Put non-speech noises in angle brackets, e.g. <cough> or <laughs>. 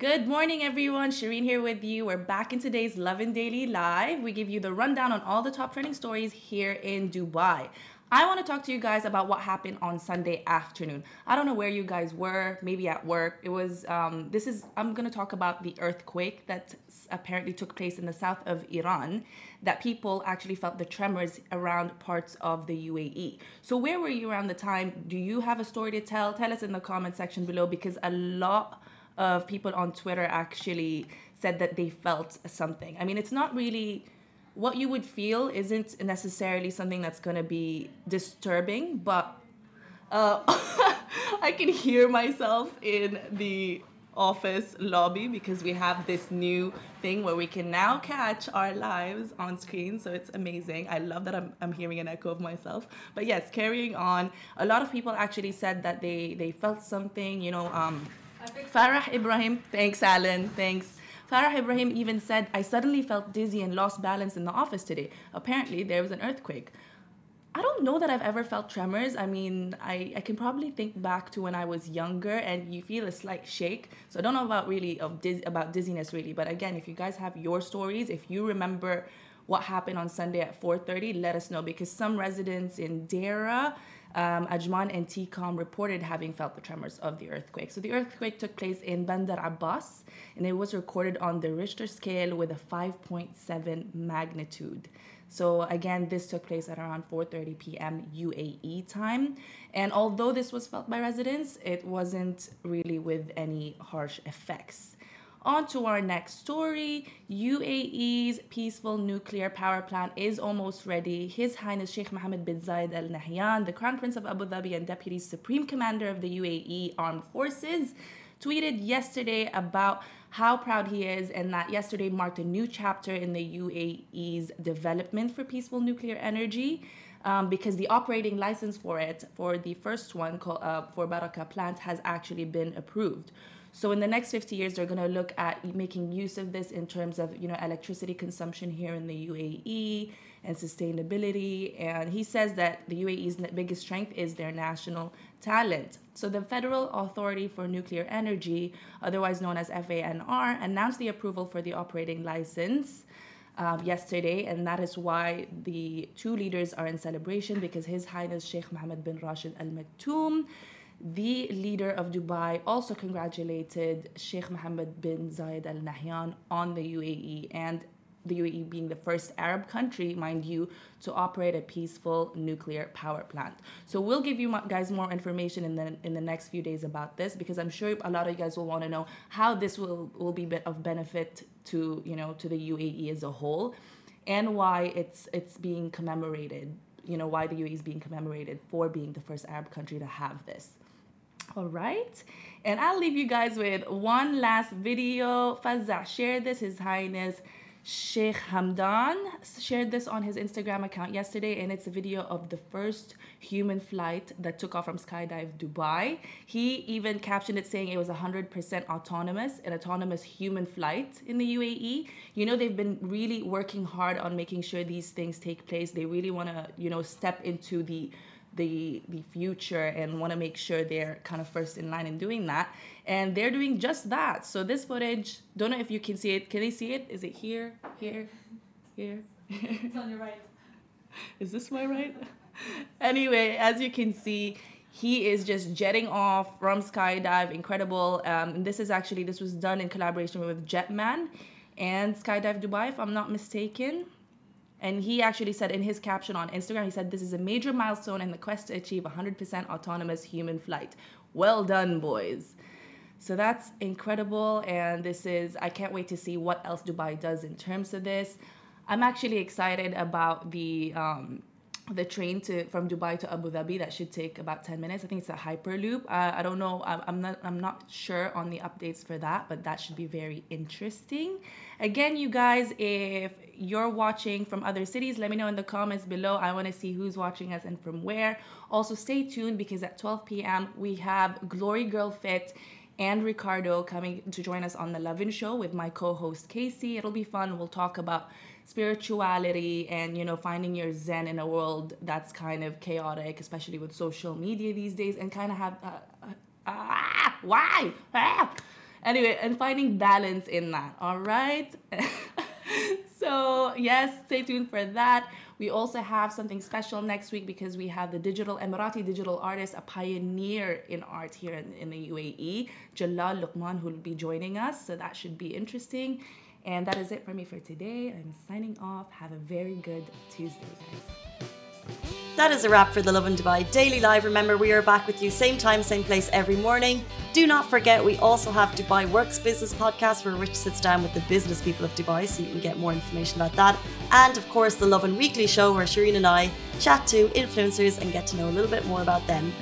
Good morning, everyone. Shireen here with you. We're back in today's Lovin Daily Live. We give you the rundown on all the top trending stories here in Dubai. I want to talk to you guys about what happened on Sunday afternoon. I don't know where you guys were, maybe at work. It was, um, this is, I'm going to talk about the earthquake that apparently took place in the south of Iran, that people actually felt the tremors around parts of the UAE. So, where were you around the time? Do you have a story to tell? Tell us in the comment section below because a lot of people on Twitter actually said that they felt something. I mean, it's not really what you would feel isn't necessarily something that's going to be disturbing, but uh, <laughs> I can hear myself in the office lobby because we have this new thing where we can now catch our lives on screen. So it's amazing. I love that I'm, I'm hearing an echo of myself. But yes, carrying on, a lot of people actually said that they, they felt something, you know. Um, Farah Ibrahim, thanks, Alan, thanks. Farah Ibrahim even said, I suddenly felt dizzy and lost balance in the office today. Apparently, there was an earthquake. I don't know that I've ever felt tremors. I mean, I, I can probably think back to when I was younger and you feel a slight shake. So I don't know about really of diz- about dizziness really, but again, if you guys have your stories, if you remember what happened on Sunday at 4:30, let us know because some residents in Deira um, Ajman and Tecom reported having felt the tremors of the earthquake. So the earthquake took place in Bandar Abbas and it was recorded on the Richter scale with a 5.7 magnitude. So again, this took place at around 4:30 p.m. UAE time. And although this was felt by residents, it wasn't really with any harsh effects. On to our next story. UAE's peaceful nuclear power plant is almost ready. His Highness Sheikh Mohammed bin Zayed Al Nahyan, the Crown Prince of Abu Dhabi and Deputy Supreme Commander of the UAE Armed Forces, tweeted yesterday about how proud he is and that yesterday marked a new chapter in the UAE's development for peaceful nuclear energy. Um, because the operating license for it, for the first one called, uh, for Barakah plant, has actually been approved. So in the next 50 years, they're going to look at making use of this in terms of you know electricity consumption here in the UAE and sustainability. And he says that the UAE's biggest strength is their national talent. So the Federal Authority for Nuclear Energy, otherwise known as FANR, announced the approval for the operating license. Um, yesterday, and that is why the two leaders are in celebration because His Highness Sheikh Mohammed bin Rashid Al Maktoum the leader of Dubai also congratulated Sheikh Mohammed bin Zayed Al Nahyan on the UAE and the UAE being the first Arab country, mind you, to operate a peaceful nuclear power plant. So we'll give you guys more information in the in the next few days about this because I'm sure a lot of you guys will want to know how this will will be of benefit to you know to the UAE as a whole, and why it's it's being commemorated. You know why the UAE is being commemorated for being the first Arab country to have this. All right. And I'll leave you guys with one last video. Fazza shared this, His Highness Sheikh Hamdan shared this on his Instagram account yesterday, and it's a video of the first human flight that took off from Skydive Dubai. He even captioned it saying it was 100% autonomous, an autonomous human flight in the UAE. You know, they've been really working hard on making sure these things take place. They really want to, you know, step into the the the future and want to make sure they're kind of first in line in doing that. And they're doing just that. So this footage don't know if you can see it. Can they see it? Is it here? Here? Here? <laughs> It's on your right. Is this my right? Anyway as you can see he is just jetting off from skydive. Incredible. Um, this is actually this was done in collaboration with jetman and skydive dubai if i'm not mistaken and he actually said in his caption on Instagram, he said, This is a major milestone in the quest to achieve 100% autonomous human flight. Well done, boys. So that's incredible. And this is, I can't wait to see what else Dubai does in terms of this. I'm actually excited about the. Um, the train to from Dubai to Abu Dhabi that should take about 10 minutes. I think it's a hyperloop. Uh, I don't know. I'm not I'm not sure on the updates for that, but that should be very interesting. Again, you guys, if you're watching from other cities, let me know in the comments below. I want to see who's watching us and from where. Also, stay tuned because at 12 p.m. we have Glory Girl Fit and Ricardo coming to join us on the Lovin Show with my co-host Casey. It'll be fun. We'll talk about spirituality and you know finding your zen in a world that's kind of chaotic especially with social media these days and kind of have uh, uh, ah, why ah. anyway, and finding balance in that. All right. <laughs> so yes, stay tuned for that. We also have something special next week because we have the digital Emirati digital artist, a pioneer in art here in, in the UAE, Jalal Luqman, who will be joining us. So that should be interesting. And that is it for me for today. I'm signing off. Have a very good Tuesday, guys. That is a wrap for the Lovin Dubai Daily Live. Remember, we are back with you same time, same place every morning. Do not forget, we also have Dubai Works Business Podcast where Rich sits down with the business people of Dubai so you can get more information about that. And of course, the Lovin Weekly Show where Shireen and I chat to influencers and get to know a little bit more about them